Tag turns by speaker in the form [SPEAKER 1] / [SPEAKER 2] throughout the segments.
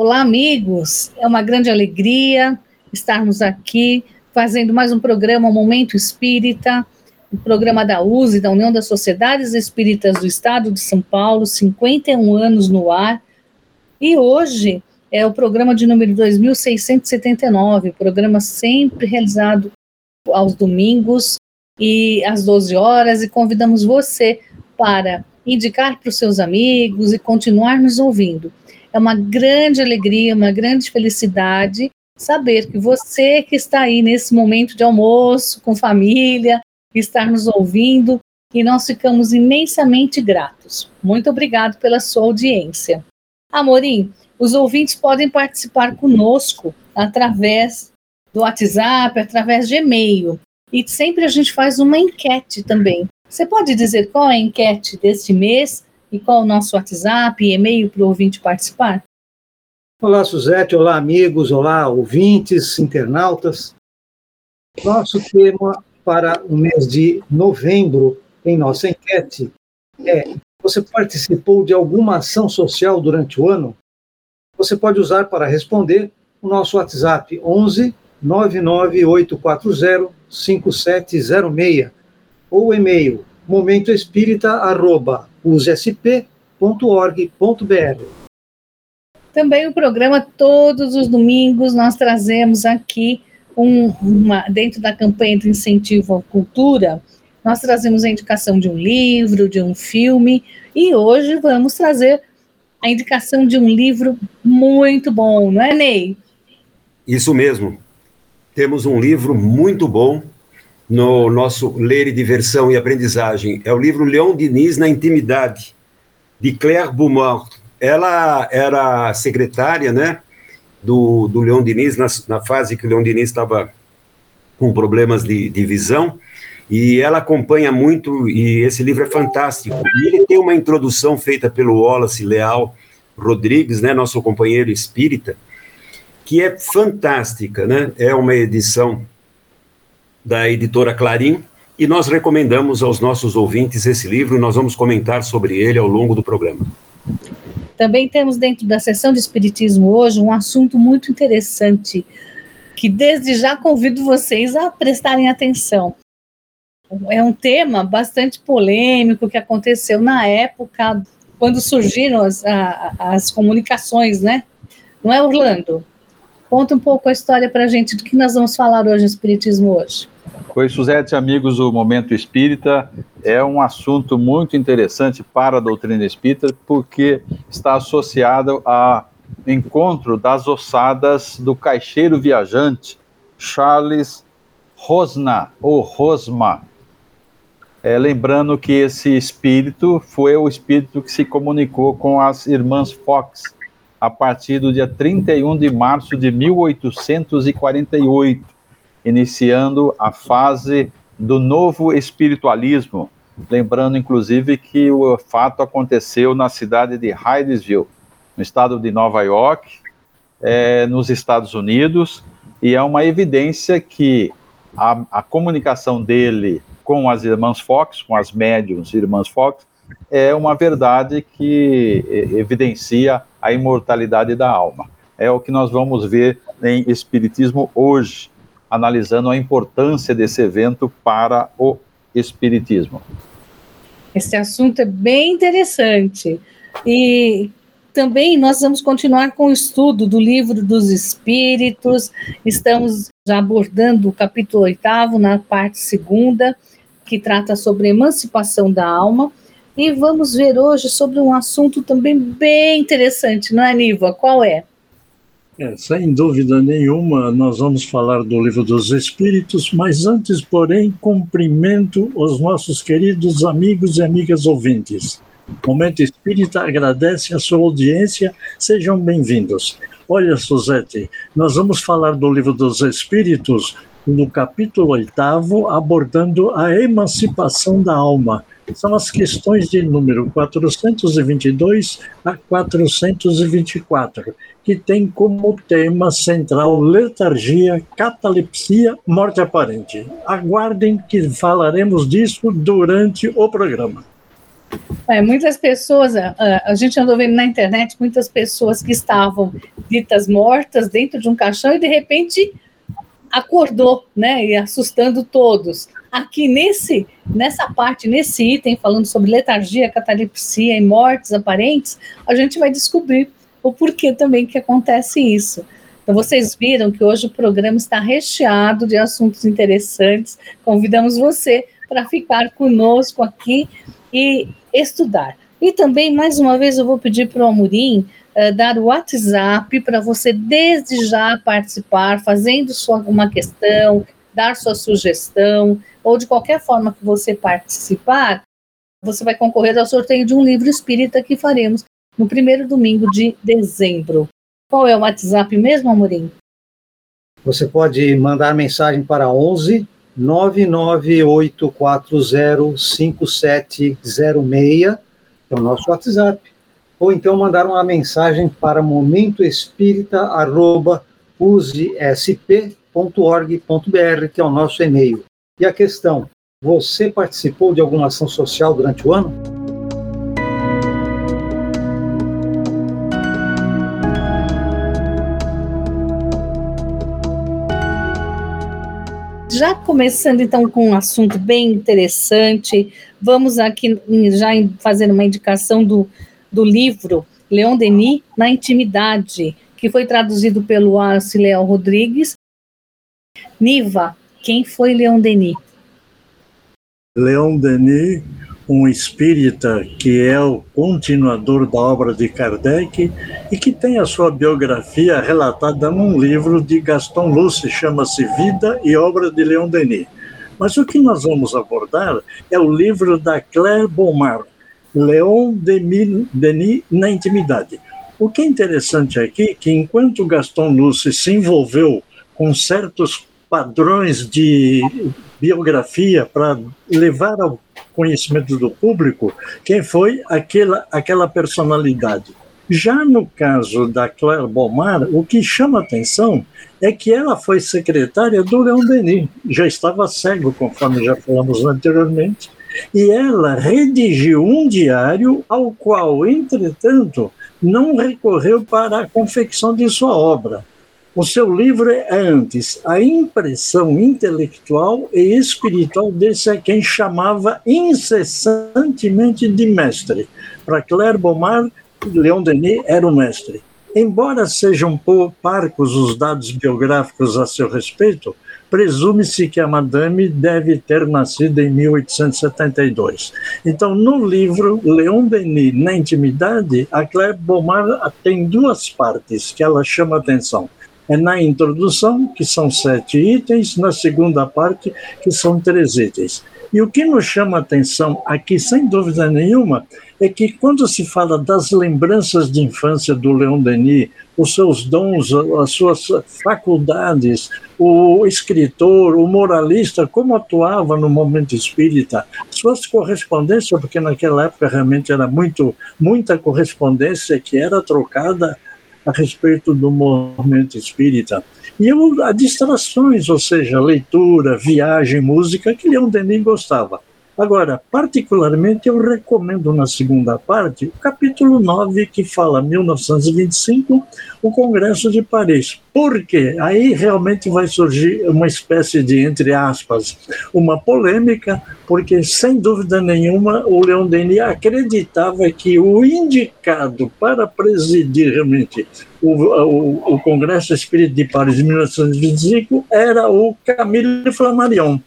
[SPEAKER 1] Olá, amigos. É uma grande alegria estarmos aqui fazendo mais um programa Momento Espírita, o um programa da USE, da União das Sociedades Espíritas do Estado de São Paulo, 51 anos no ar. E hoje é o programa de número 2679, programa sempre realizado aos domingos e às 12 horas, e convidamos você para indicar para os seus amigos e continuar nos ouvindo. É uma grande alegria, uma grande felicidade saber que você que está aí nesse momento de almoço com família, estar nos ouvindo, e nós ficamos imensamente gratos. Muito obrigado pela sua audiência. Amorim, os ouvintes podem participar conosco através do WhatsApp, através de e-mail. E sempre a gente faz uma enquete também. Você pode dizer qual é a enquete deste mês e qual o nosso WhatsApp e e-mail para o ouvinte participar?
[SPEAKER 2] Olá, Suzete. Olá, amigos. Olá, ouvintes, internautas. Nosso tema para o mês de novembro, em nossa enquete, é: você participou de alguma ação social durante o ano? Você pode usar para responder o nosso WhatsApp 11 99840 5706 ou e-mail momentoespírita.usp.org.br.
[SPEAKER 1] Também o programa todos os domingos nós trazemos aqui um, uma, dentro da campanha de incentivo à cultura, nós trazemos a indicação de um livro, de um filme, e hoje vamos trazer a indicação de um livro muito bom, não é, Ney?
[SPEAKER 3] Isso mesmo. Temos um livro muito bom no nosso Ler e Diversão e Aprendizagem. É o livro Leon Diniz na Intimidade, de Claire Beaumont. Ela era secretária, né, do, do Leon Diniz, na, na fase que o Leon Diniz estava com problemas de, de visão, e ela acompanha muito, e esse livro é fantástico. E ele tem uma introdução feita pelo Wallace Leal Rodrigues, né, nosso companheiro espírita, que é fantástica, né? É uma edição da editora Clarim, e nós recomendamos aos nossos ouvintes esse livro, nós vamos comentar sobre ele ao longo do programa.
[SPEAKER 1] Também temos dentro da sessão de Espiritismo hoje um assunto muito interessante, que desde já convido vocês a prestarem atenção. É um tema bastante polêmico que aconteceu na época, quando surgiram as, a, as comunicações, né? Não é, Orlando? Conta um pouco a história para a gente do que nós vamos falar hoje no Espiritismo hoje.
[SPEAKER 4] Oi, Suzete, amigos do Momento Espírita. É um assunto muito interessante para a doutrina espírita, porque está associado ao encontro das ossadas do caixeiro viajante Charles Rosna, ou Rosma. É, lembrando que esse espírito foi o espírito que se comunicou com as irmãs Fox a partir do dia 31 de março de 1848 iniciando a fase do novo espiritualismo. Lembrando, inclusive, que o fato aconteceu na cidade de Hydesville, no estado de Nova York, é, nos Estados Unidos, e é uma evidência que a, a, comunicação dele com as irmãs Fox, com as médiums irmãs Fox, é uma verdade que evidencia a imortalidade da alma. É o que nós vamos ver em Espiritismo hoje, analisando a importância desse evento para o espiritismo.
[SPEAKER 1] Esse assunto é bem interessante. E também nós vamos continuar com o estudo do livro dos Espíritos. Estamos já abordando o capítulo oitavo, na parte segunda, que trata sobre emancipação da alma. E vamos ver hoje sobre um assunto também bem interessante, não é, Niva? Qual é?
[SPEAKER 2] É, sem dúvida nenhuma, nós vamos falar do Livro dos Espíritos, mas antes, porém, cumprimento os nossos queridos amigos e amigas ouvintes. O Momento Espírita agradece a sua audiência, sejam bem-vindos. Olha, Suzete, nós vamos falar do Livro dos Espíritos no capítulo oitavo, abordando a emancipação da alma são as questões de número 422 a 424, que tem como tema central letargia, catalepsia, morte aparente. Aguardem que falaremos disso durante o programa.
[SPEAKER 1] É, muitas pessoas, a, gente andou vendo na internet muitas pessoas que estavam ditas mortas dentro de um caixão e de repente acordou, né, e assustando todos. Aqui nesse, nessa parte, nesse item falando sobre letargia, catalepsia e mortes aparentes, a gente vai descobrir o porquê também que acontece isso. Então, vocês viram que hoje o programa está recheado de assuntos interessantes. Convidamos você para ficar conosco aqui e estudar. E também, mais uma vez, eu vou pedir para o Amorim uh, dar o WhatsApp para você, desde já, participar, fazendo sua, uma questão, dar sua sugestão, ou de qualquer forma que você participar, você vai concorrer ao sorteio de um livro espírita que faremos no primeiro domingo de dezembro. Qual é o WhatsApp mesmo, Amorim?
[SPEAKER 5] Você pode mandar mensagem para 11 998405706, que é o nosso WhatsApp. Ou então mandar uma mensagem para momentoespírita.usesp.org.br, que é o nosso e-mail. E a questão: você participou de alguma ação social durante o ano?
[SPEAKER 1] já começando então com um assunto bem interessante, vamos aqui já fazer uma indicação do, do livro Leon Denis na Intimidade, que foi traduzido pelo Arce Leal Rodrigues. Niva, quem foi Leon Denis?
[SPEAKER 2] Leon Denis um espírita que é o continuador da obra de Kardec e que tem a sua biografia relatada num livro de Gaston Luce, chama-se Vida e Obra de Leon Denis. Mas o que nós vamos abordar é o livro da Claire Beaumont, Leon Denis na Intimidade. O que é interessante aqui é que enquanto Gaston Luce se envolveu com certos padrões de biografia para levar ao conhecimento do público quem foi aquela, aquela personalidade. Já no caso da Claire Beaumont, o que chama atenção é que ela foi secretária do Leon Denis, já estava cego, conforme já falamos anteriormente, e ela redigiu um diário ao qual, entretanto, não recorreu para a confecção de sua obra. O seu livro é antes a impressão intelectual e espiritual desse a quem chamava incessantemente de mestre. Para Claire Beaumont, Leon Denis era o mestre. Embora sejam parcos os dados biográficos a seu respeito, presume-se que a madame deve ter nascido em 1872. Então, no livro Leon Denis na Intimidade, a Claire Beaumont tem duas partes que ela chama atenção é na introdução, que são sete itens, na segunda parte, que são três itens. E o que nos chama a atenção aqui, sem dúvida nenhuma, é que quando se fala das lembranças de infância do Leon Denis, os seus dons, as suas faculdades, o escritor, o moralista, como atuava no momento espírita, suas correspondências, porque naquela época realmente era muito, muita correspondência que era trocada a respeito do movimento espírita. E eu, a distrações, ou seja, leitura, viagem, música, que Leon Denis gostava. Agora, particularmente, eu recomendo na segunda parte o capítulo 9, que fala 1925, o Congresso de Paris. Por quê? Aí realmente vai surgir uma espécie de, entre aspas, uma polêmica, porque, sem dúvida nenhuma, o Leon Denis acreditava que o indicado para presidir realmente o, o, o Congresso Espírita de Paris de 1925 era o Camille Flammarion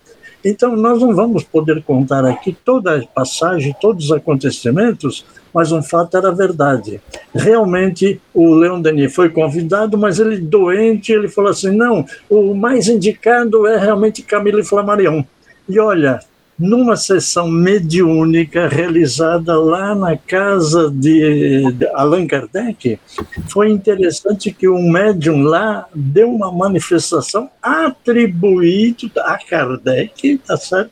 [SPEAKER 2] então, nós não vamos poder contar aqui toda a passagem, todos os acontecimentos, mas um fato era verdade. Realmente, o Leon Denis foi convidado, mas ele doente, ele falou assim, não, o mais indicado é realmente Camille Flammarion. E olha, numa sessão mediúnica realizada lá na casa de Allan Kardec, foi interessante que um médium lá deu uma manifestação atribuída a Kardec, tá certo?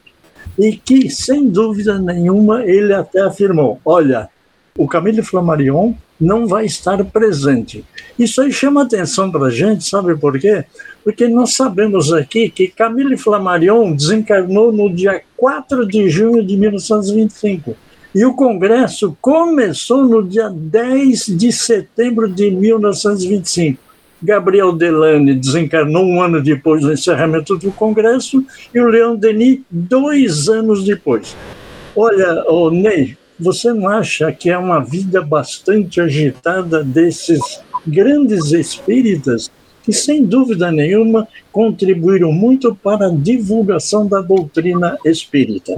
[SPEAKER 2] E que, sem dúvida nenhuma, ele até afirmou: olha, o Camille Flammarion não vai estar presente. Isso aí chama atenção para a gente, sabe por quê? Porque nós sabemos aqui que Camille Flammarion desencarnou no dia 4 de junho de 1925. E o Congresso começou no dia 10 de setembro de 1925. Gabriel Delane desencarnou um ano depois do encerramento do Congresso e o Leão Denis dois anos depois. Olha, oh, Ney, você não acha que é uma vida bastante agitada desses grandes espíritas que, sem dúvida nenhuma, contribuíram muito para a divulgação da doutrina espírita?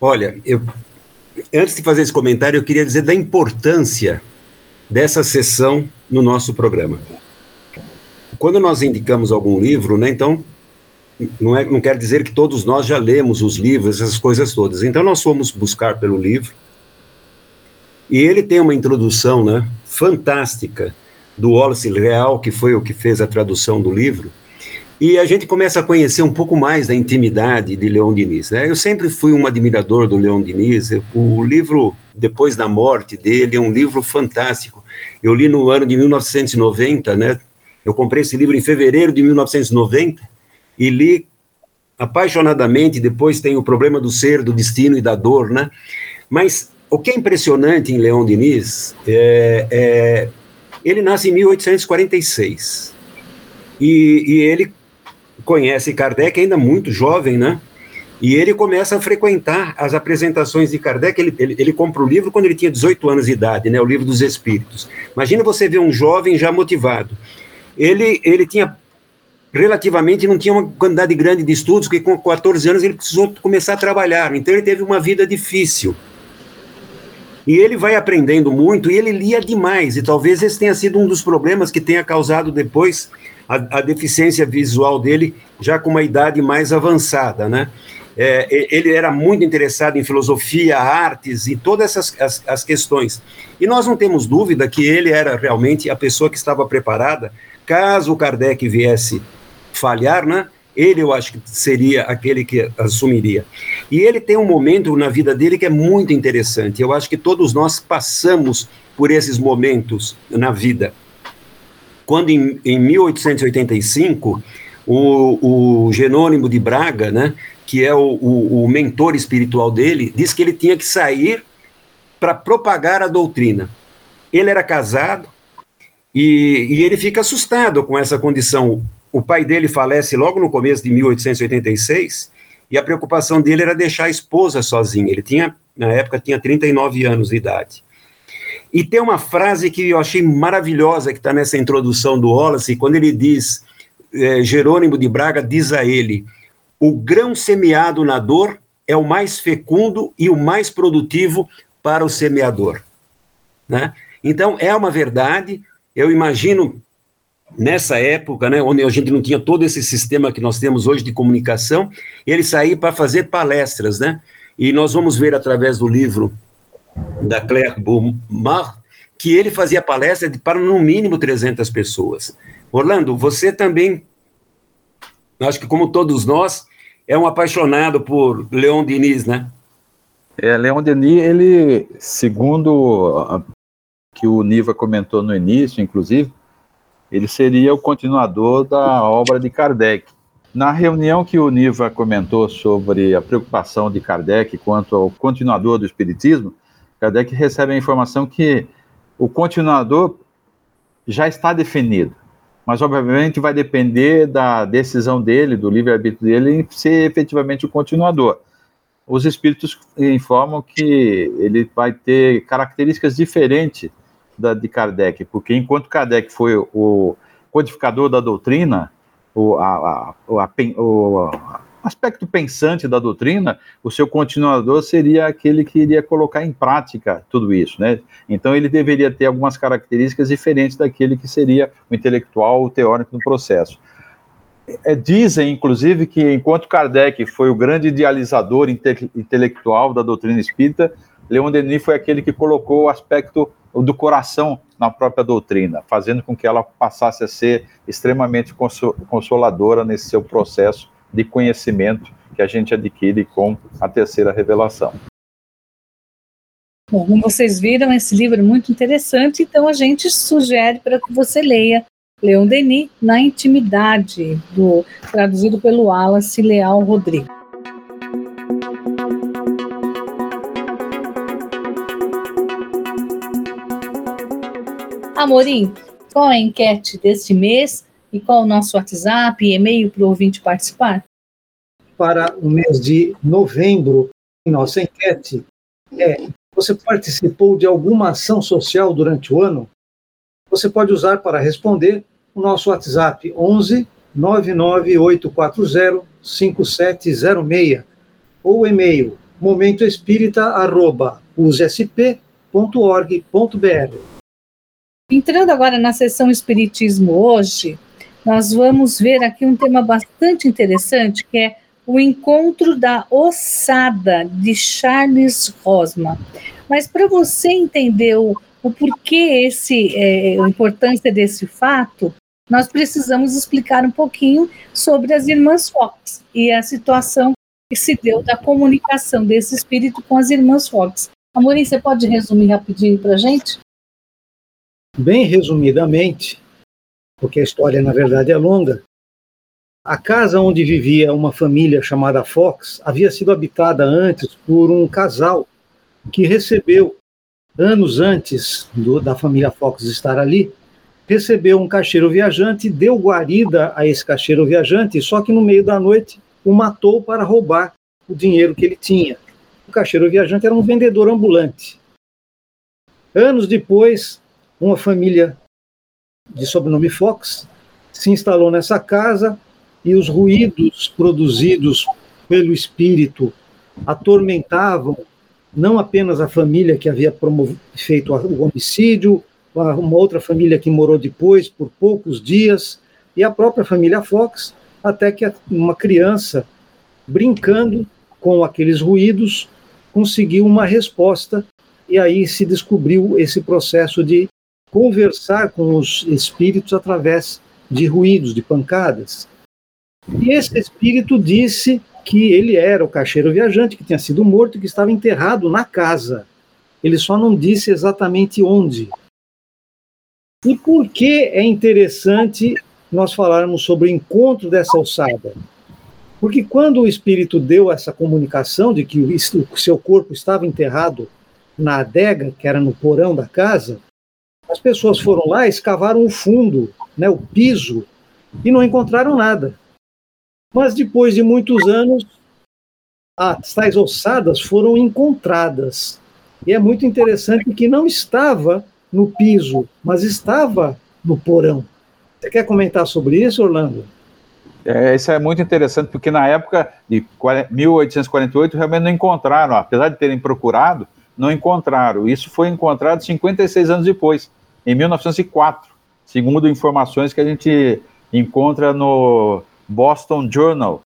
[SPEAKER 3] Olha, eu, antes de fazer esse comentário, eu queria dizer da importância dessa sessão no nosso programa. Quando nós indicamos algum livro, né, então não, é, não quer dizer que todos nós já lemos os livros, essas coisas todas. Então nós fomos buscar pelo livro e ele tem uma introdução, né, fantástica do Wallace Real, que foi o que fez a tradução do livro. E a gente começa a conhecer um pouco mais da intimidade de Leon Diniz. Né? Eu sempre fui um admirador do Leon Diniz. O livro Depois da Morte dele é um livro fantástico. Eu li no ano de 1990, né? Eu comprei esse livro em fevereiro de 1990 e li apaixonadamente. Depois tem o problema do ser, do destino e da dor, né? Mas o que é impressionante em Leon Diniz é, é ele nasce em 1846 e, e ele conhece Kardec ainda muito jovem, né? E ele começa a frequentar as apresentações de Kardec. Ele, ele, ele, compra o livro quando ele tinha 18 anos de idade, né? O livro dos Espíritos. Imagina você ver um jovem já motivado. Ele, ele tinha relativamente não tinha uma quantidade grande de estudos, porque com 14 anos ele precisou começar a trabalhar, então ele teve uma vida difícil. E ele vai aprendendo muito e ele lia demais, e talvez esse tenha sido um dos problemas que tenha causado depois a, a deficiência visual dele, já com uma idade mais avançada, né? É, ele era muito interessado em filosofia, artes e todas essas as, as questões. E nós não temos dúvida que ele era realmente a pessoa que estava preparada, caso Kardec viesse falhar, né? Ele, eu acho que seria aquele que assumiria. E ele tem um momento na vida dele que é muito interessante. Eu acho que todos nós passamos por esses momentos na vida. Quando, em, em 1885, o, o Genônimo de Braga, né, que é o, o, o mentor espiritual dele, disse que ele tinha que sair para propagar a doutrina. Ele era casado e, e ele fica assustado com essa condição o pai dele falece logo no começo de 1886 e a preocupação dele era deixar a esposa sozinha. Ele tinha, na época, tinha 39 anos de idade. E tem uma frase que eu achei maravilhosa que está nessa introdução do Wallace, quando ele diz, é, Jerônimo de Braga diz a ele: o grão semeado na dor é o mais fecundo e o mais produtivo para o semeador. Né? Então, é uma verdade. Eu imagino nessa época, né, onde a gente não tinha todo esse sistema que nós temos hoje de comunicação, ele saía para fazer palestras, né? E nós vamos ver através do livro da Claire Beaumont que ele fazia palestra para no mínimo 300 pessoas. Orlando, você também, acho que como todos nós, é um apaixonado por Leon Denis, né?
[SPEAKER 4] É, Leon Denis, ele, segundo que o Niva comentou no início, inclusive, ele seria o continuador da obra de Kardec. Na reunião que o Niva comentou sobre a preocupação de Kardec quanto ao continuador do Espiritismo, Kardec recebe a informação que o continuador já está definido, mas obviamente vai depender da decisão dele, do livre-arbítrio dele, em ser efetivamente o continuador. Os espíritos informam que ele vai ter características diferentes da, de Kardec, porque enquanto Kardec foi o codificador da doutrina, o, a, a, a, o aspecto pensante da doutrina, o seu continuador seria aquele que iria colocar em prática tudo isso, né? Então ele deveria ter algumas características diferentes daquele que seria o intelectual, o teórico no processo. É, dizem, inclusive, que enquanto Kardec foi o grande idealizador inte intelectual da doutrina espírita, Leon Denis foi aquele que colocou o aspecto do coração na própria doutrina, fazendo com que ela passasse a ser extremamente consoladora nesse seu processo de conhecimento que a gente adquire com a terceira revelação.
[SPEAKER 1] Bom, como vocês viram, esse livro é muito interessante, então a gente sugere para que você leia Leon Denis na intimidade, do, traduzido pelo Wallace Leal Rodrigues. Amorim, qual a enquete deste mês e qual o nosso WhatsApp e e-mail para o ouvinte participar?
[SPEAKER 5] Para o mês de novembro, nossa enquete é: você participou de alguma ação social durante o ano? Você pode usar para responder o nosso WhatsApp 11 99840 5706 ou e-mail momentoespírita.usp.org.br.
[SPEAKER 1] Entrando agora na sessão Espiritismo hoje, nós vamos ver aqui um tema bastante interessante, que é o encontro da ossada de Charles Rosma. Mas para você entender o, o porquê esse, é, a importância desse fato, nós precisamos explicar um pouquinho sobre as irmãs Fox e a situação que se deu da comunicação desse espírito com as irmãs Fox. Amorim, você pode resumir rapidinho para a gente?
[SPEAKER 5] Bem resumidamente, porque a história na verdade é longa, a casa onde vivia uma família chamada Fox havia sido habitada antes por um casal que recebeu, anos antes do, da família Fox estar ali, recebeu um caixeiro viajante, deu guarida a esse caixeiro viajante, só que no meio da noite o matou para roubar o dinheiro que ele tinha. O caixeiro viajante era um vendedor ambulante. Anos depois, uma família de sobrenome Fox se instalou nessa casa e os ruídos produzidos pelo espírito atormentavam não apenas a família que havia feito o homicídio, uma outra família que morou depois por poucos dias, e a própria família Fox, até que uma criança, brincando com aqueles ruídos, conseguiu uma resposta, e aí se descobriu esse processo de conversar com os espíritos através de ruídos, de pancadas. E esse espírito disse que ele era o caixeiro viajante, que tinha sido morto, que estava enterrado na casa. Ele só não disse exatamente onde. E por que é interessante nós falarmos sobre o encontro dessa alçada? Porque quando o espírito deu essa comunicação de que o seu corpo estava enterrado na adega, que era no porão da casa, as pessoas foram lá, escavaram o fundo, né, o piso, e não encontraram nada. Mas depois de muitos anos, as tais ossadas foram encontradas. E é muito interessante que não estava no piso, mas estava no porão. Você quer comentar sobre isso, Orlando?
[SPEAKER 4] É, isso é muito interessante, porque na época de 1848 realmente não encontraram, apesar de terem procurado, não encontraram. Isso foi encontrado 56 anos depois, em 1904, segundo informações que a gente encontra no Boston Journal,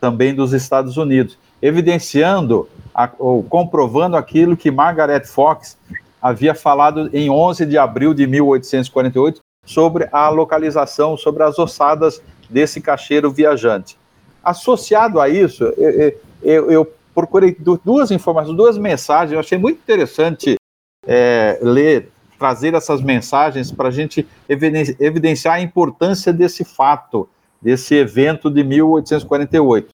[SPEAKER 4] também dos Estados Unidos, evidenciando a, ou comprovando aquilo que Margaret Fox havia falado em 11 de abril de 1848 sobre a localização, sobre as ossadas desse cacheiro viajante. Associado a isso, eu, eu, eu procurei duas informações, duas mensagens, eu achei muito interessante é, ler, trazer essas mensagens para a gente evidenciar a importância desse fato desse evento de 1848.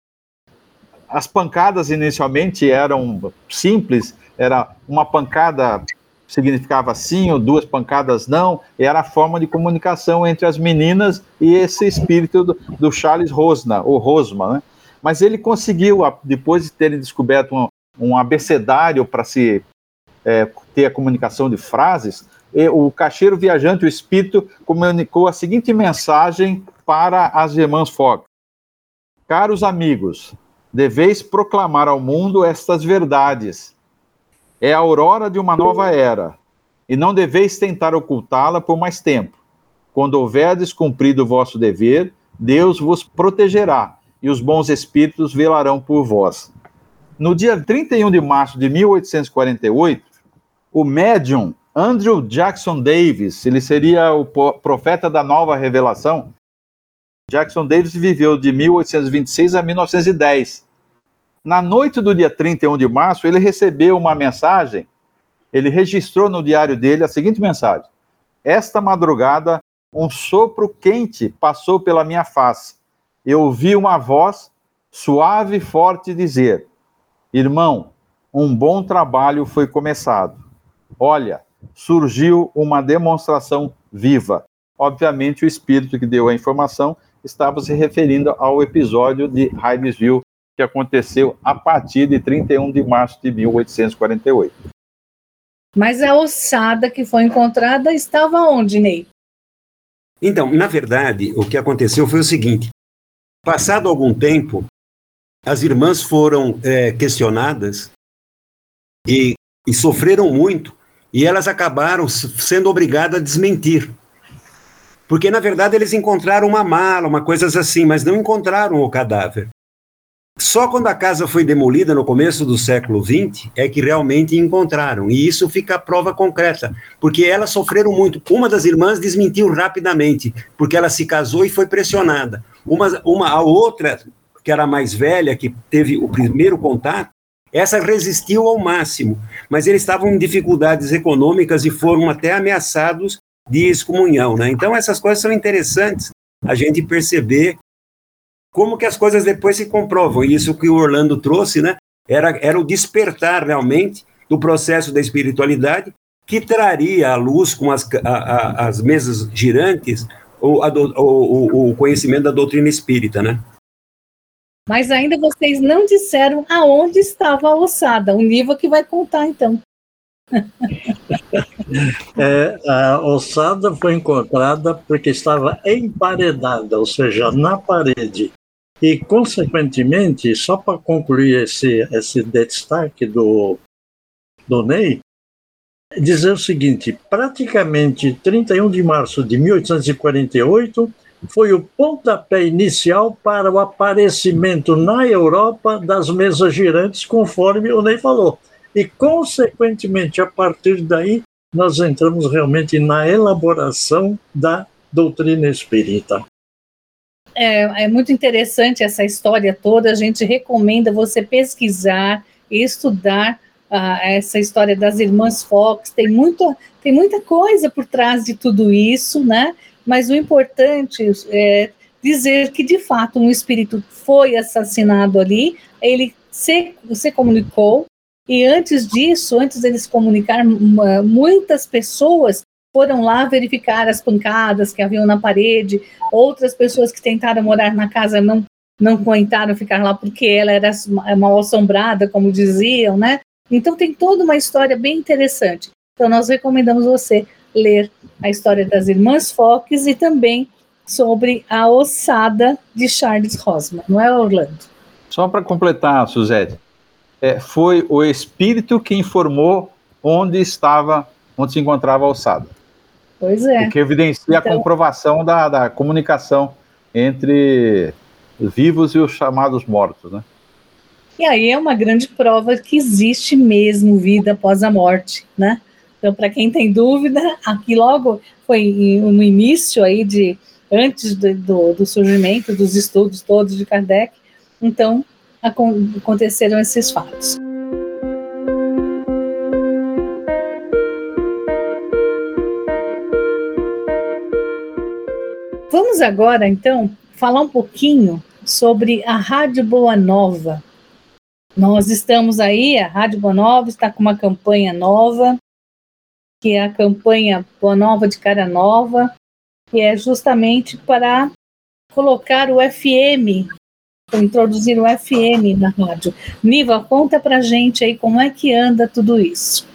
[SPEAKER 4] As pancadas inicialmente eram simples, era uma pancada significava sim, ou duas pancadas não, era a forma de comunicação entre as meninas e esse espírito do, do Charles Rosna, ou Rosma, né? Mas ele conseguiu, depois de terem descoberto um, um abecedário para se é, ter a comunicação de frases, o caixeiro viajante, o espírito, comunicou a seguinte mensagem para as irmãs Fogg. Caros amigos, deveis proclamar ao mundo estas verdades. É a aurora de uma nova era, e não deveis tentar ocultá-la por mais tempo. Quando houverdes cumprido o vosso dever, Deus vos protegerá, e os bons espíritos velarão por vós. No dia 31 de março de 1848, o médium Andrew Jackson Davis, ele seria o profeta da nova revelação, Jackson Davis viveu de 1826 a 1910. Na noite do dia 31 de março, ele recebeu uma mensagem, ele registrou no diário dele a seguinte mensagem: Esta madrugada, um sopro quente passou pela minha face. Eu ouvi uma voz suave e forte dizer: Irmão, um bom trabalho foi começado. Olha, surgiu uma demonstração viva. Obviamente, o espírito que deu a informação estava se referindo ao episódio de Hydesville, que aconteceu a partir de 31 de março de 1848.
[SPEAKER 1] Mas a ossada que foi encontrada estava onde, Ney?
[SPEAKER 3] Então, na verdade, o que aconteceu foi o seguinte: passado algum tempo, as irmãs foram é, questionadas e, e sofreram muito, e elas acabaram sendo obrigadas a desmentir. Porque, na verdade, eles encontraram uma mala, uma coisas assim, mas não encontraram o cadáver. Só quando a casa foi demolida no começo do século XX é que realmente encontraram. E isso fica a prova concreta, porque elas sofreram muito. Uma das irmãs desmentiu rapidamente, porque ela se casou e foi pressionada. Uma, uma a outra, que era mais velha, que teve o primeiro contato, essa resistiu ao máximo, mas eles estavam em dificuldades econômicas e foram até ameaçados de excomunhão. Né? Então, essas coisas são interessantes a gente perceber como que as coisas depois se comprovam. E isso que o Orlando trouxe, né? Era, era o despertar realmente do processo da espiritualidade que traria à luz com as, a, a, as mesas girantes o, a, o, o conhecimento da doutrina espírita, né?
[SPEAKER 1] Mas ainda vocês não disseram aonde estava a ossada. O Niva que vai contar, então.
[SPEAKER 2] É, a ossada foi encontrada porque estava emparedada, ou seja, na parede. E, consequentemente, só para concluir esse, esse destaque do, do Ney, dizer o seguinte: praticamente 31 de março de 1848 foi o pontapé inicial para o aparecimento na Europa das mesas girantes, conforme o Ney falou. E, consequentemente, a partir daí, nós entramos realmente na elaboração da doutrina espírita
[SPEAKER 1] é, é muito interessante essa história toda. A gente recomenda você pesquisar e estudar uh, essa história das irmãs Fox. Tem, muito, tem muita coisa por trás de tudo isso, né? Mas o importante é dizer que, de fato, um espírito foi assassinado ali, ele se, se comunicou, e antes disso, antes deles comunicar, muitas pessoas foram lá verificar as pancadas que haviam na parede, outras pessoas que tentaram morar na casa não não aguentaram ficar lá porque ela era mal assombrada, como diziam, né? Então tem toda uma história bem interessante. Então nós recomendamos você ler a história das irmãs Fox e também sobre a ossada de Charles Rosman, não é Orlando?
[SPEAKER 4] Só para completar, Suzette, é, foi o espírito que informou onde estava, onde se encontrava a ossada.
[SPEAKER 1] Pois é.
[SPEAKER 4] O que evidencia então, a comprovação da, da comunicação entre os vivos e os chamados mortos, né?
[SPEAKER 1] E aí é uma grande prova que existe mesmo vida após a morte, né? Então, para quem tem dúvida, aqui logo foi no início aí de antes do, do, do surgimento dos estudos todos de Kardec, então aconteceram esses fatos. Vamos agora, então, falar um pouquinho sobre a Rádio Boa Nova. Nós estamos aí, a Rádio Boa Nova está com uma campanha nova, que é a campanha Boa Nova de Cara Nova, que é justamente para colocar o FM, introduzir o FM na rádio. Niva, conta pra gente aí como é que anda tudo isso.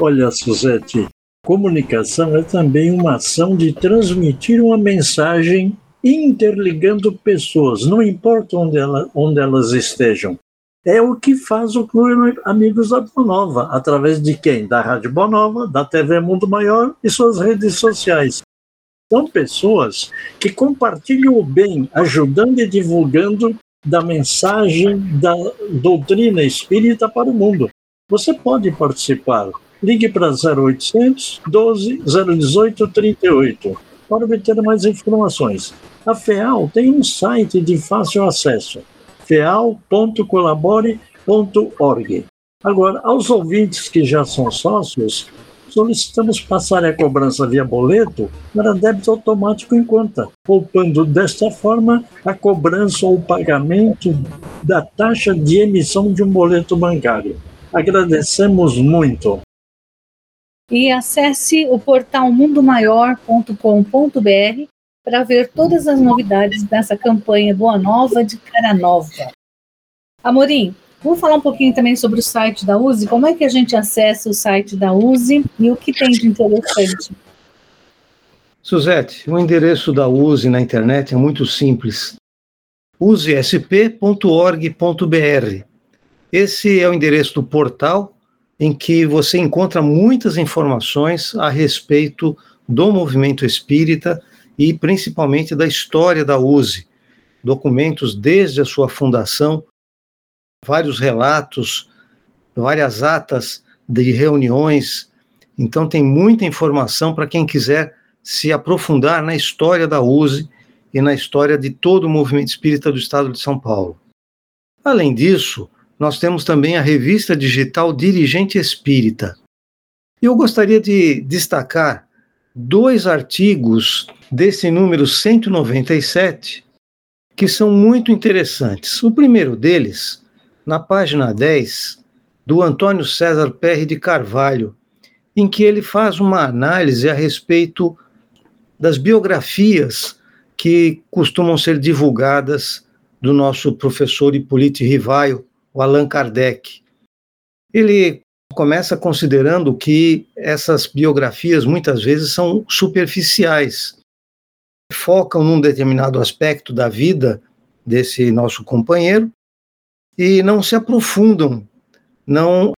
[SPEAKER 2] Olha, Suzete, Comunicação é também uma ação de transmitir uma mensagem interligando pessoas, não importa onde, ela, onde elas estejam. É o que faz o Clube Amigos da Bonova, através de quem? Da Rádio Bonova, da TV Mundo Maior e suas redes sociais. São pessoas que compartilham o bem, ajudando e divulgando da mensagem da doutrina espírita para o mundo. Você pode participar ligue para 0800 12 018 38 para obter mais informações. A FEAL tem um site de fácil acesso, feal.colabore.org. Agora, aos ouvintes que já são sócios, solicitamos passar a cobrança via boleto para débito automático em conta, poupando desta forma a cobrança ou pagamento da taxa de emissão de um boleto bancário. Agradecemos muito.
[SPEAKER 1] e acesse o portal mundomaior.com.br para ver todas as novidades dessa campanha Boa Nova de Cara Nova. Amorim, vamos falar um pouquinho também sobre o site da USE, como é que a gente acessa o site da USE e o que tem de interessante?
[SPEAKER 5] Suzete, o endereço da USE na internet é muito simples. usesp.org.br. Esse é o endereço do portal em que você encontra muitas informações a respeito do movimento espírita e principalmente da história da USE. Documentos desde a sua fundação, vários relatos, várias atas de reuniões. Então, tem muita informação para quem quiser se aprofundar na história da USE e na história de todo o movimento espírita do estado de São Paulo. Além disso, nós temos também a revista digital Dirigente Espírita. Eu gostaria de destacar dois artigos desse número 197 que são muito interessantes. O primeiro deles, na página 10, do Antônio César Perry de Carvalho, em que ele faz uma análise a respeito das biografias que costumam ser divulgadas do nosso professor Hippolyte Rivaio, o Allan Kardec. Ele começa considerando que essas biografias muitas vezes são superficiais, focam num determinado aspecto da vida desse nosso companheiro e não se aprofundam, não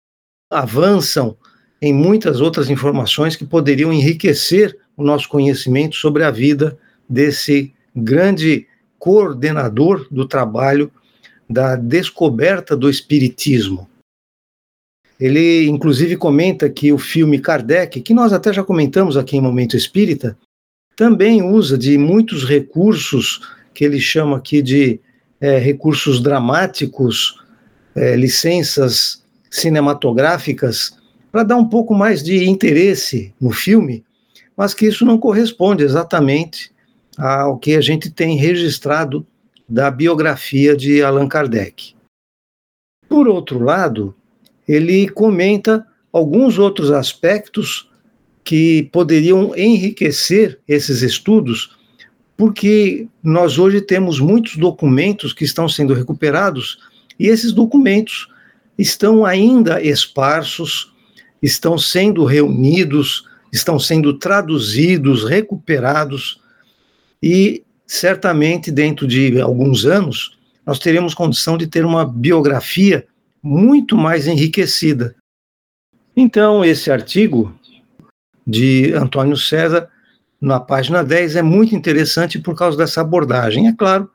[SPEAKER 5] avançam em muitas outras informações que poderiam enriquecer o nosso conhecimento sobre a vida desse grande coordenador do trabalho da descoberta do espiritismo. Ele, inclusive, comenta que o filme Kardec, que nós até já comentamos aqui em Momento Espírita, também usa de muitos recursos que ele chama aqui de é, recursos dramáticos, é, licenças cinematográficas, para dar um pouco mais de interesse no filme mas que isso não corresponde exatamente ao que a gente tem registrado da biografia de Allan Kardec. Por outro lado, ele comenta alguns outros aspectos que poderiam enriquecer esses estudos, porque nós hoje temos muitos documentos que estão sendo recuperados e esses documentos estão ainda esparsos, estão sendo reunidos, estão sendo traduzidos, recuperados, e certamente dentro de alguns anos nós teremos condição de ter uma biografia muito mais enriquecida. Então, esse artigo de Antônio César, na página 10, é muito interessante por causa dessa abordagem. É claro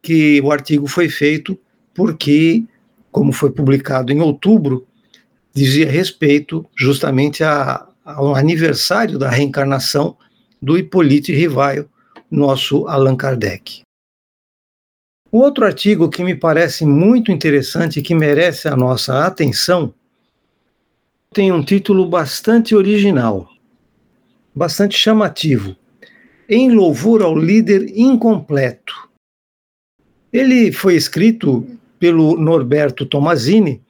[SPEAKER 5] que o artigo foi feito porque, como foi publicado em outubro, dizia respeito justamente a, ao aniversário da reencarnação do Hippolyte Rivaio, nosso Allan Kardec. Outro artigo que me parece muito interessante e que merece a nossa atenção tem um título bastante original, bastante chamativo. Em louvor ao líder incompleto. Ele foi escrito pelo Norberto Tomazini,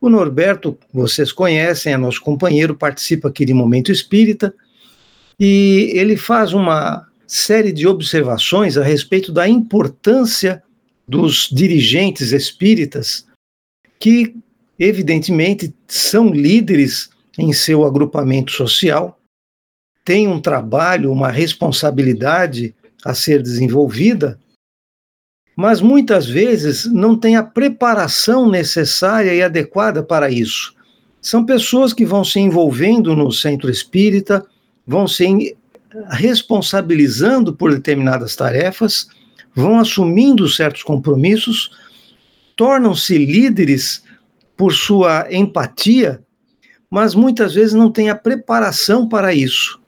[SPEAKER 5] o Norberto, vocês conhecem, é nosso companheiro, participa aqui de Momento Espírita, e ele faz uma série de observações a respeito da importância dos dirigentes espíritas, que, evidentemente, são líderes em seu agrupamento social, têm um trabalho, uma responsabilidade a ser desenvolvida, mas muitas vezes não tem a preparação necessária e adequada para isso. São pessoas que vão se envolvendo no centro espírita, vão se responsabilizando por determinadas tarefas, vão assumindo certos compromissos, tornam-se líderes por sua empatia, mas muitas vezes não têm a preparação para isso.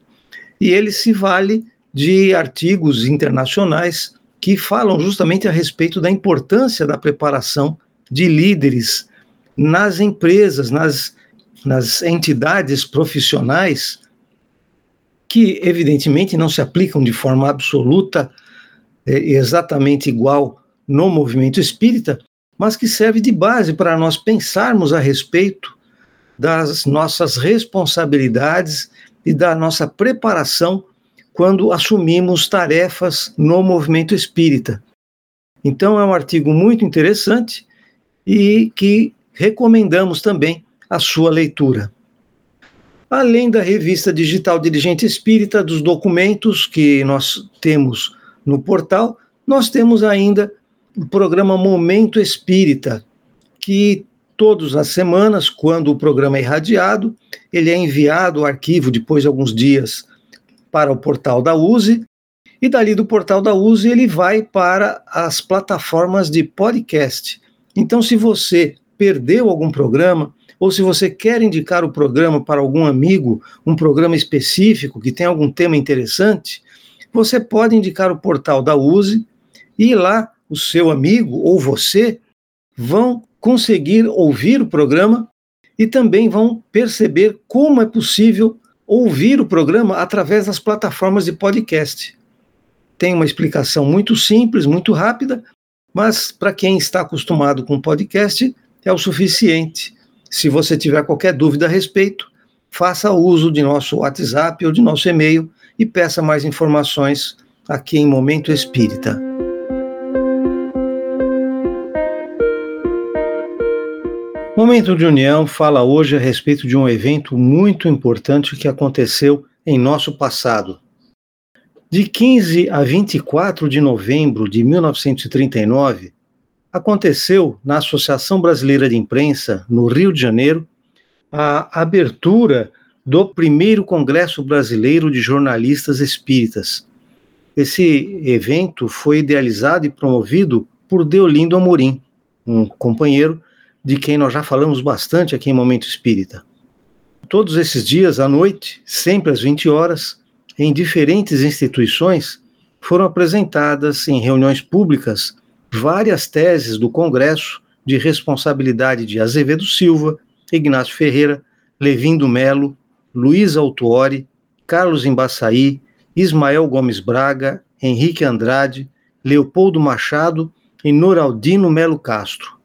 [SPEAKER 5] E ele se vale de artigos internacionais que falam justamente a respeito da importância da preparação de líderes nas empresas, nas, nas entidades profissionais, que evidentemente não se aplicam de forma absoluta, exatamente igual no movimento espírita, mas que serve de base para nós pensarmos a respeito das nossas responsabilidades e da nossa preparação quando assumimos tarefas no movimento espírita. Então, é um artigo muito interessante e que recomendamos também a sua leitura. Além da revista digital Dirigente Espírita, dos documentos que nós temos no portal, nós temos ainda o programa Momento Espírita, que todas as semanas, quando o programa é irradiado, ele é enviado o arquivo depois de alguns dias para o portal da USE, e dali do portal da USE ele vai para as plataformas de podcast. Então, se você perdeu algum programa, ou se você quer indicar o programa para algum amigo, um programa específico que tem algum tema interessante, você pode indicar o portal da USE e lá o seu amigo ou você vão conseguir ouvir o programa e também vão perceber como é possível ouvir o programa através das plataformas de podcast. Tem uma explicação muito simples, muito rápida, mas para quem está acostumado com podcast é o suficiente. Se você tiver qualquer dúvida a respeito, faça uso de nosso WhatsApp ou de nosso e-mail e peça mais informações aqui em Momento Espírita. Momento de União fala hoje a respeito de um evento muito importante que aconteceu em nosso passado. De 15 a 24 de novembro de 1939, aconteceu na Associação Brasileira de Imprensa, no Rio de Janeiro, a abertura do primeiro Congresso Brasileiro de Jornalistas Espíritas. Esse evento foi idealizado e promovido por Deolindo Amorim, um companheiro de quem nós já falamos bastante aqui em Momento Espírita. Todos esses dias à noite, sempre às 20 horas, em diferentes instituições, foram apresentadas em reuniões públicas várias teses do Congresso de responsabilidade de Azevedo Silva, Ignácio Ferreira, Levindo Melo, Luiz Autuori, Carlos Embaçaí, Ismael Gomes Braga, Henrique Andrade, Leopoldo Machado e Noraldino Melo Castro.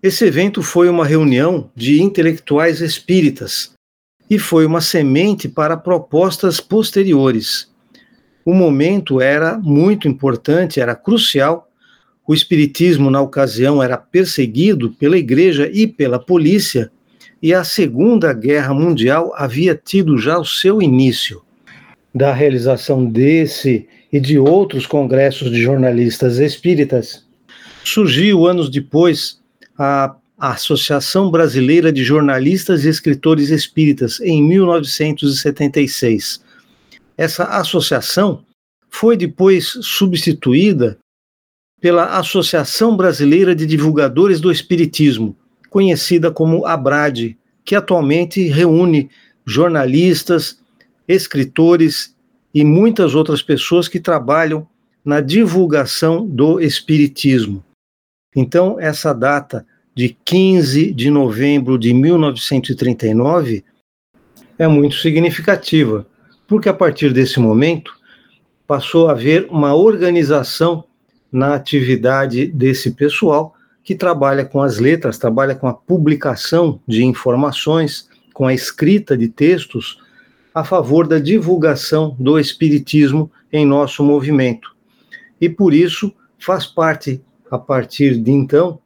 [SPEAKER 5] Esse evento foi uma reunião de intelectuais espíritas e foi uma semente para propostas posteriores. O momento era muito importante, era crucial o espiritismo, na ocasião, era perseguido pela igreja e pela polícia, e a Segunda Guerra Mundial havia tido já o seu início. Da realização desse e de outros congressos de jornalistas espíritas, surgiu anos depois a Associação Brasileira de Jornalistas e Escritores Espíritas, em 1976. Essa associação foi depois substituída pela Associação Brasileira de Divulgadores do Espiritismo, conhecida como ABRAD, que atualmente reúne jornalistas, escritores e muitas outras pessoas que trabalham na divulgação do Espiritismo. Então, essa data de 15 de novembro de 1939 é muito significativa, porque a partir desse momento passou a haver uma organização na atividade desse pessoal que trabalha com as letras, trabalha com a publicação de informações, com a escrita de textos a favor da divulgação do Espiritismo em nosso movimento. E por isso faz parte, a partir de então,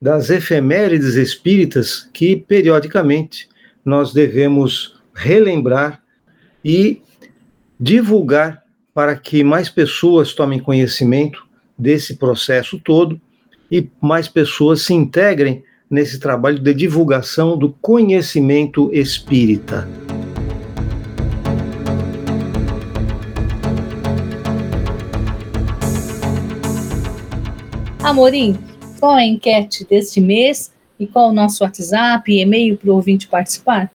[SPEAKER 5] das efemérides espíritas que periodicamente nós devemos relembrar e divulgar para que mais pessoas tomem conhecimento desse processo todo e mais pessoas se integrem nesse trabalho de divulgação do conhecimento espírita.
[SPEAKER 1] Amorim, qual a enquete deste mês e qual o nosso WhatsApp e e-mail para o ouvinte participar?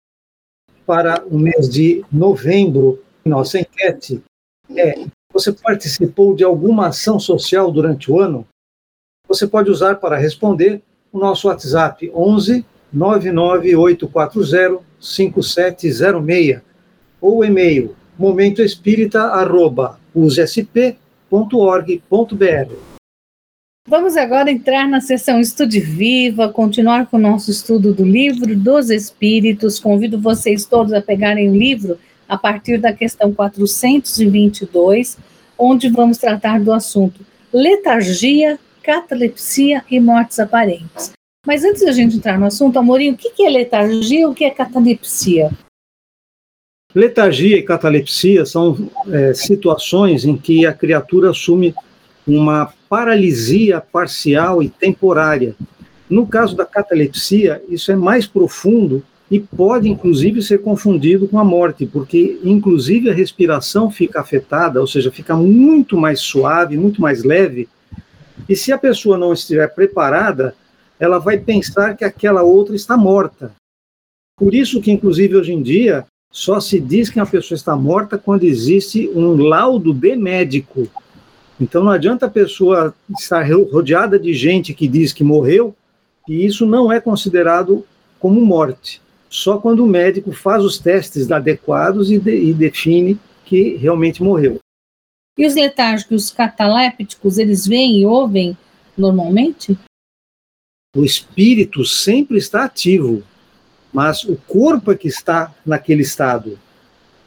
[SPEAKER 5] Para o mês de novembro, nossa enquete é você participou de alguma ação social durante o ano? Você pode usar para responder o nosso WhatsApp 11 99840 5706 ou e-mail momentoespírita.usp.org.br.
[SPEAKER 1] Vamos agora entrar na sessão Estude Viva, continuar com o nosso estudo do livro dos Espíritos. Convido vocês todos a pegarem o livro a partir da questão 422, onde vamos tratar do assunto letargia, catalepsia e mortes aparentes. Mas antes da gente entrar no assunto, Amorim, o que é letargia e o que é catalepsia?
[SPEAKER 5] Letargia e catalepsia são é, situações em que a criatura assume uma paralisia parcial e temporária. No caso da catalepsia, isso é mais profundo e pode, inclusive, ser confundido com a morte, porque, inclusive, a respiração fica afetada, ou seja, fica muito mais suave, muito mais leve. E se a pessoa não estiver preparada, ela vai pensar que aquela outra está morta. Por isso que, inclusive, hoje em dia, só se diz que uma pessoa está morta quando existe um laudo de médico. Então não adianta a pessoa estar rodeada de gente que diz que morreu, e isso não é considerado como morte. Só quando o médico faz os testes adequados e, de, e define que realmente morreu.
[SPEAKER 1] E os letárgicos catalépticos, eles veem e ouvem normalmente?
[SPEAKER 5] O espírito sempre está ativo, mas o corpo é que está naquele estado.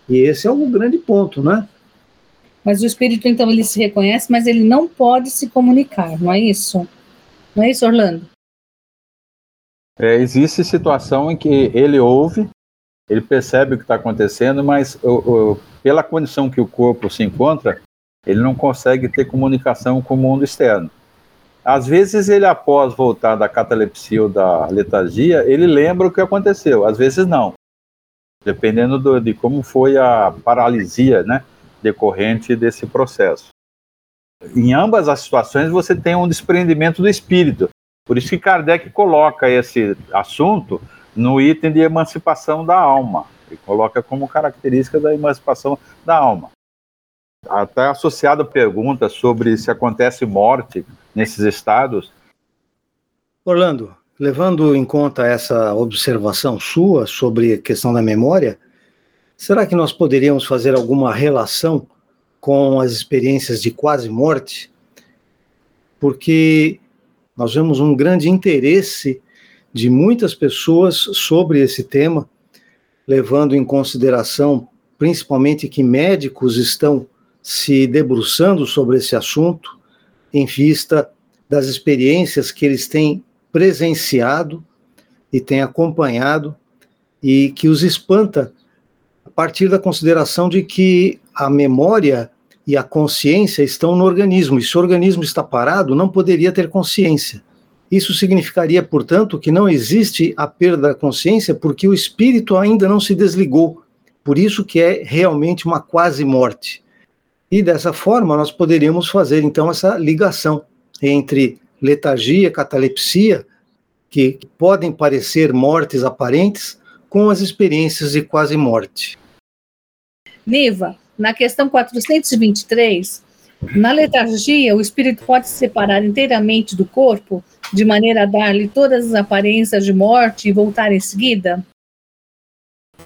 [SPEAKER 5] E esse é o grande ponto, né?
[SPEAKER 1] Mas o espírito, então, ele se reconhece, mas ele não pode se comunicar, não é isso? Não é isso, Orlando?
[SPEAKER 4] É, existe situação em que ele ouve, ele percebe o que está acontecendo, mas o, o, pela condição que o corpo se encontra, ele não consegue ter comunicação com o mundo externo. Às vezes ele, após voltar da catalepsia ou da letargia, ele lembra o que aconteceu, às vezes não. Dependendo do, de como foi a paralisia, né? decorrente desse processo. Em ambas as situações, você tem um desprendimento do espírito. Por isso que Kardec coloca esse assunto no item de emancipação da alma. Ele coloca como característica da emancipação da alma. Até associado a pergunta sobre se acontece morte nesses estados.
[SPEAKER 5] Orlando, levando em conta essa observação sua sobre a questão da memória, Será que nós poderíamos fazer alguma relação com as experiências de quase morte? Porque nós vemos um grande interesse de muitas pessoas sobre esse tema, levando em consideração principalmente que médicos estão se debruçando sobre esse assunto, em vista das experiências que eles têm presenciado e têm acompanhado e que os espanta partir da consideração de que a memória e a consciência estão no organismo, e se o organismo está parado, não poderia ter consciência. Isso significaria, portanto, que não existe a perda da consciência porque o espírito ainda não se desligou. Por isso que é realmente uma quase morte. E dessa forma nós poderíamos fazer então essa ligação entre letargia, catalepsia, que podem parecer mortes aparentes, com as experiências de quase morte.
[SPEAKER 1] Niva, na questão 423, na letargia, o espírito pode se separar inteiramente do corpo, de maneira a dar-lhe todas as aparências de morte e voltar em seguida?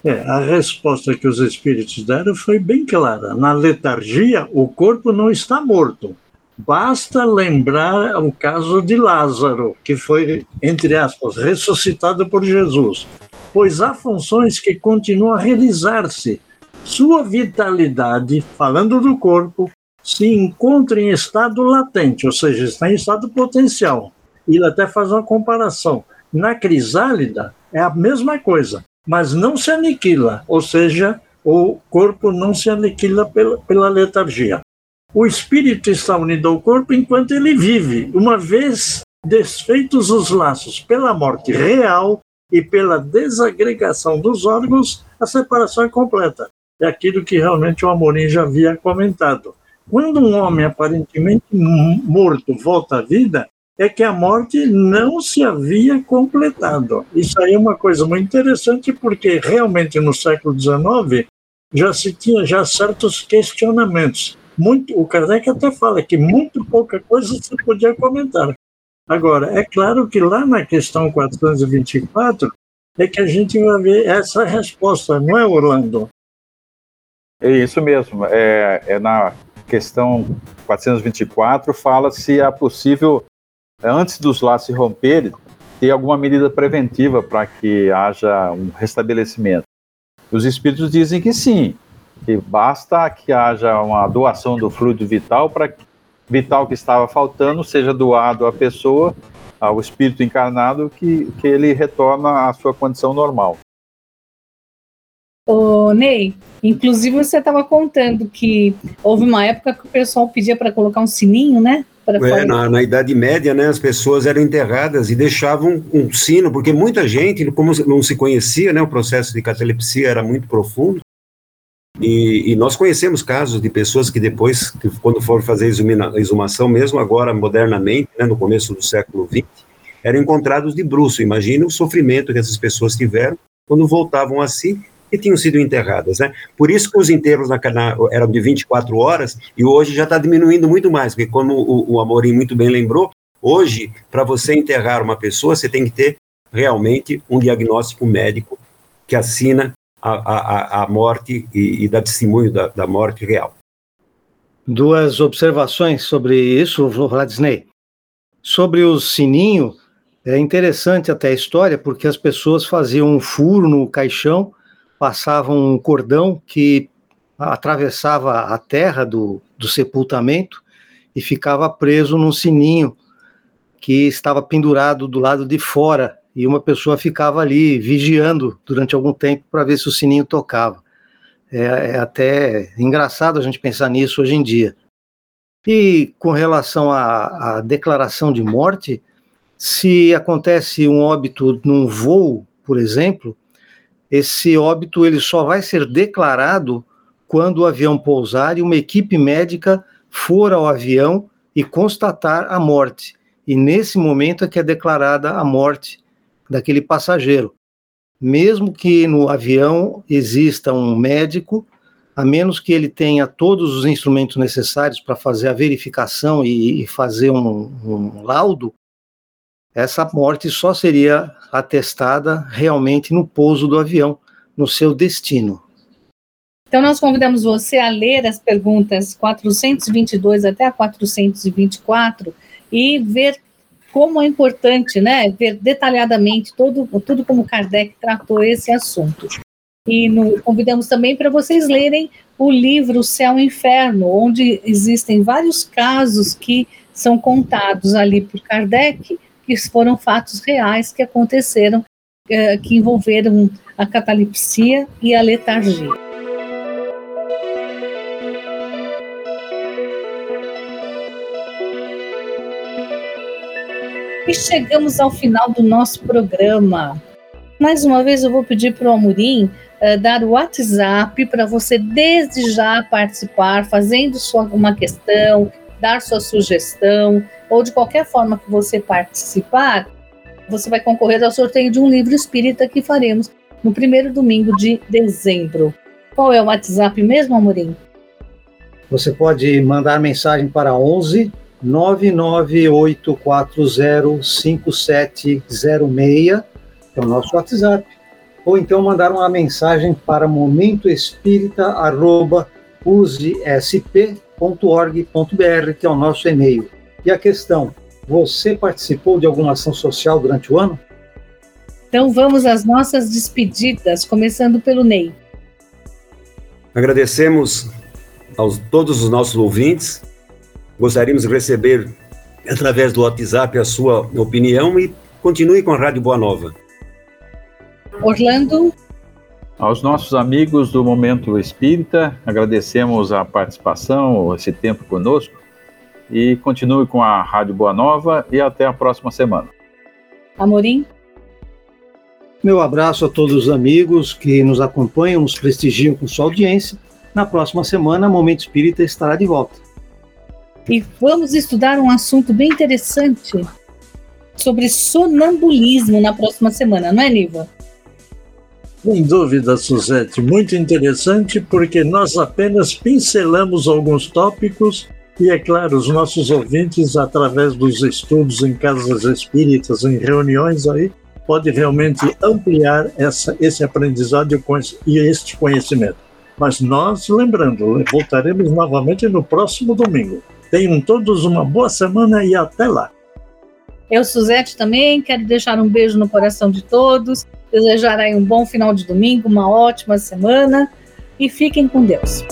[SPEAKER 2] É, a resposta que os espíritos deram foi bem clara. Na letargia, o corpo não está morto. Basta lembrar o caso de Lázaro, que foi, entre aspas, ressuscitado por Jesus. Pois há funções que continuam a realizar-se, sua vitalidade, falando do corpo, se encontra em estado latente, ou seja, está em estado potencial. Ele até faz uma comparação. Na crisálida é a mesma coisa, mas não se aniquila, ou seja, o corpo não se aniquila pela, pela letargia. O espírito está unido ao corpo enquanto ele vive, uma vez desfeitos os laços pela morte real e pela desagregação dos órgãos, a separação é completa é aquilo que realmente o Amorim já havia comentado. Quando um homem aparentemente morto volta à vida, é que a morte não se havia completado. Isso aí é uma coisa muito interessante, porque realmente no século XIX já se tinha já certos questionamentos. Muito, o Kardec até fala que muito pouca coisa se podia comentar. Agora, é claro que lá na questão 424 é que a gente vai ver essa resposta, não é, Orlando?
[SPEAKER 4] É isso mesmo. É, é na questão 424 fala se é possível antes dos laços se romperem, ter alguma medida preventiva para que haja um restabelecimento. Os espíritos dizem que sim, que basta que haja uma doação do fluido vital para que vital que estava faltando seja doado à pessoa, ao espírito encarnado, que, que ele retorna à sua condição normal.
[SPEAKER 1] Ô, Ney, inclusive você estava contando que houve uma época que o pessoal pedia para colocar um sininho, né?
[SPEAKER 3] É, na, na, Idade Média, né, as pessoas eram enterradas e deixavam um sino, porque muita gente, como não se conhecia, né, o processo de catalepsia era muito profundo, e, e, nós conhecemos casos de pessoas que depois, que quando foram fazer a exumação, mesmo agora modernamente, né, no começo do século XX, eram encontrados de bruxo. Imagina o sofrimento que essas pessoas tiveram quando voltavam a si e tinham sido enterradas. Né? Por isso que os enterros na, na, eram de 24 horas e hoje já está diminuindo muito mais, porque como o, o Amorim muito bem lembrou, hoje, para você enterrar uma pessoa, você tem que ter realmente um diagnóstico médico que assina a, a, a morte e, e dá testemunho da, da morte real.
[SPEAKER 5] Duas observações sobre isso, Vladisney. Sobre o sininho, é interessante até a história, porque as pessoas faziam um furo no caixão, passavam um cordão que atravessava a terra do, do sepultamento e ficava preso num sininho que estava pendurado do lado de fora e uma pessoa ficava ali vigiando durante algum tempo para ver se o sininho tocava. É, é, até engraçado a gente pensar nisso hoje em dia. E com relação à, à declaração de morte, se acontece um óbito num voo, por exemplo, esse óbito ele só vai ser declarado quando o avião pousar e uma equipe médica for ao avião e constatar a morte. E nesse momento é que é declarada a morte daquele passageiro. Mesmo que no avião exista um médico, a menos que ele tenha todos os instrumentos necessários para fazer a verificação e, e fazer um, um laudo, essa morte só seria atestada realmente no pouso do avião, no seu destino.
[SPEAKER 1] Então, nós convidamos você a ler as perguntas 422 até a 424 e ver como é importante, né, ver detalhadamente todo, tudo como Kardec tratou esse assunto. E no, convidamos também para vocês lerem o livro Céu e Inferno, onde existem vários casos que são contados ali por Kardec, que foram fatos reais que aconteceram, eh, que envolveram a catalepsia e a letargia. E chegamos ao final do nosso programa. Mais uma vez eu vou pedir para o Amorim uh, dar o WhatsApp para você desde já participar, fazendo sua, uma questão, dar sua sugestão, ou de qualquer forma que você participar, você vai concorrer ao sorteio de um livro espírita que faremos no primeiro domingo de dezembro. Qual é o WhatsApp mesmo, Amorim?
[SPEAKER 5] Você pode mandar mensagem para 11 998405706, que é o nosso WhatsApp, ou então mandar uma mensagem para momentoespírita.usesp.org.br, que é o nosso e-mail. E a questão, você participou de alguma ação social durante o ano?
[SPEAKER 1] Então vamos às nossas despedidas, começando pelo Ney.
[SPEAKER 3] Agradecemos a todos os nossos ouvintes Gostaríamos de receber através do WhatsApp a sua opinião e continue com a Rádio Boa Nova.
[SPEAKER 1] Orlando.
[SPEAKER 4] Aos nossos amigos do Momento Espírita, agradecemos a participação, esse tempo conosco e continue com a Rádio Boa Nova e até a próxima semana.
[SPEAKER 1] Amorim.
[SPEAKER 5] Meu abraço a todos os amigos que nos acompanham, nos prestigiam com sua audiência. Na próxima semana, Momento Espírita estará de volta.
[SPEAKER 1] E vamos estudar um assunto bem interessante sobre sonambulismo na próxima semana, não é, Niva?
[SPEAKER 2] Sem dúvida, Suzete, muito interessante porque nós apenas pincelamos alguns tópicos e, é claro, os nossos ouvintes, através dos estudos em casas espíritas, em reuniões aí, pode realmente ampliar essa, esse aprendizado e este conhecimento. Mas nós, lembrando, voltaremos novamente no próximo domingo. Tenham todos uma boa semana e até lá.
[SPEAKER 1] Eu, Suzete, também quero deixar um beijo no coração de todos, desejar aí um bom final de domingo, uma ótima semana e fiquem com Deus.